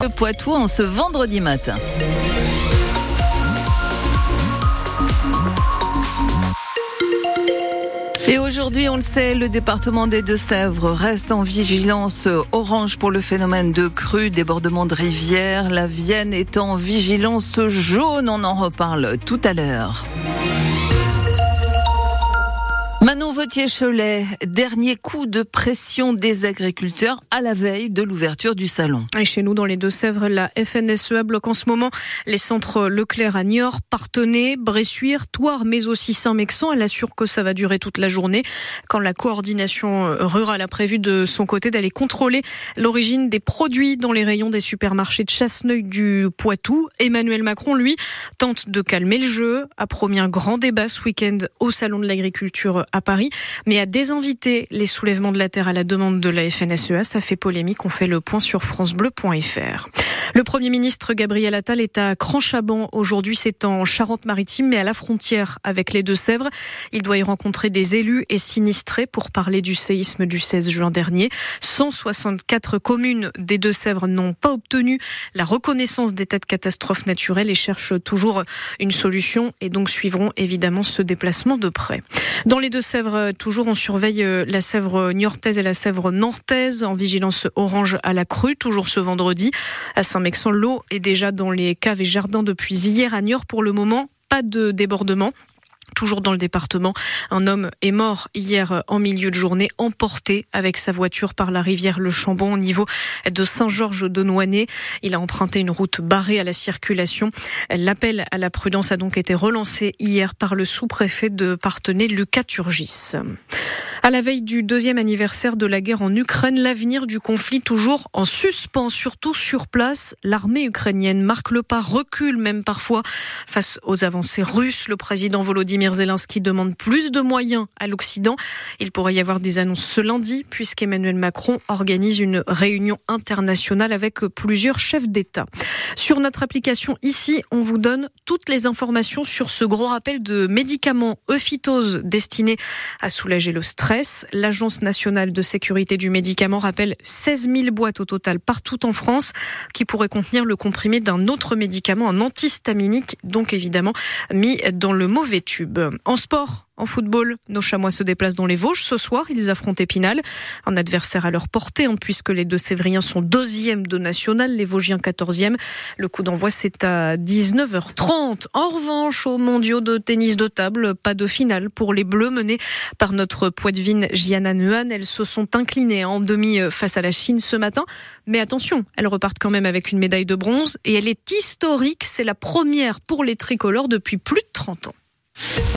Le Poitou en ce vendredi matin. Et aujourd'hui, on le sait, le département des Deux-Sèvres reste en vigilance orange pour le phénomène de crue, débordement de rivière. La Vienne est en vigilance jaune. On en reparle tout à l'heure. Manon Vautier-Cholet, dernier coup de pression des agriculteurs à la veille de l'ouverture du salon. Et chez nous, dans les Deux-Sèvres, la FNSEA bloque en ce moment les centres Leclerc à Niort, Partenay, Bressuire, Toire, mais aussi Saint-Mexan. Elle assure que ça va durer toute la journée quand la coordination rurale a prévu de son côté d'aller contrôler l'origine des produits dans les rayons des supermarchés de Chasseneuil du Poitou. Emmanuel Macron, lui, tente de calmer le jeu, a promis un grand débat ce week-end au Salon de l'Agriculture à Paris, mais a désinvité les soulèvements de la terre à la demande de la FNSEA. Ça fait polémique. On fait le point sur francebleu.fr. Le Premier ministre Gabriel Attal est à Cranchaban aujourd'hui. C'est en Charente-Maritime, mais à la frontière avec les Deux-Sèvres. Il doit y rencontrer des élus et sinistrés pour parler du séisme du 16 juin dernier. 164 communes des Deux-Sèvres n'ont pas obtenu la reconnaissance d'état de catastrophe naturelle et cherchent toujours une solution et donc suivront évidemment ce déplacement de près. Dans les Deux-Sèvres, toujours on surveille euh, la Sèvre niortaise et la Sèvre nantaise en vigilance orange à la crue, toujours ce vendredi. À Saint-Mexan, l'eau est déjà dans les caves et jardins depuis hier à Niort. Pour le moment, pas de débordement. Toujours dans le département, un homme est mort hier en milieu de journée, emporté avec sa voiture par la rivière Le Chambon au niveau de Saint-Georges de Noinet. Il a emprunté une route barrée à la circulation. L'appel à la prudence a donc été relancé hier par le sous-préfet de Partenay, Lucas Turgis. À la veille du deuxième anniversaire de la guerre en Ukraine, l'avenir du conflit toujours en suspens, surtout sur place. L'armée ukrainienne marque le pas, recule même parfois face aux avancées russes. Le président Volodymyr Zelensky demande plus de moyens à l'Occident. Il pourrait y avoir des annonces ce lundi puisqu'Emmanuel Macron organise une réunion internationale avec plusieurs chefs d'État. Sur notre application ici, on vous donne toutes les informations sur ce gros rappel de médicaments euphytose destinés à soulager le stress L'Agence nationale de sécurité du médicament rappelle 16 000 boîtes au total partout en France qui pourraient contenir le comprimé d'un autre médicament, un antihistaminique, donc évidemment mis dans le mauvais tube. En sport, en football, nos chamois se déplacent dans les Vosges. Ce soir, ils affrontent Épinal, un adversaire à leur portée, hein, puisque les deux Sévriens sont deuxième de national, les Vosgiens quatorzième. Le coup d'envoi, c'est à 19h30. En revanche, aux mondiaux de tennis de table, pas de finale pour les Bleus menés par notre poitevine Gianna Neuhan. Elles se sont inclinées en demi face à la Chine ce matin. Mais attention, elles repartent quand même avec une médaille de bronze et elle est historique. C'est la première pour les tricolores depuis plus de 30 ans.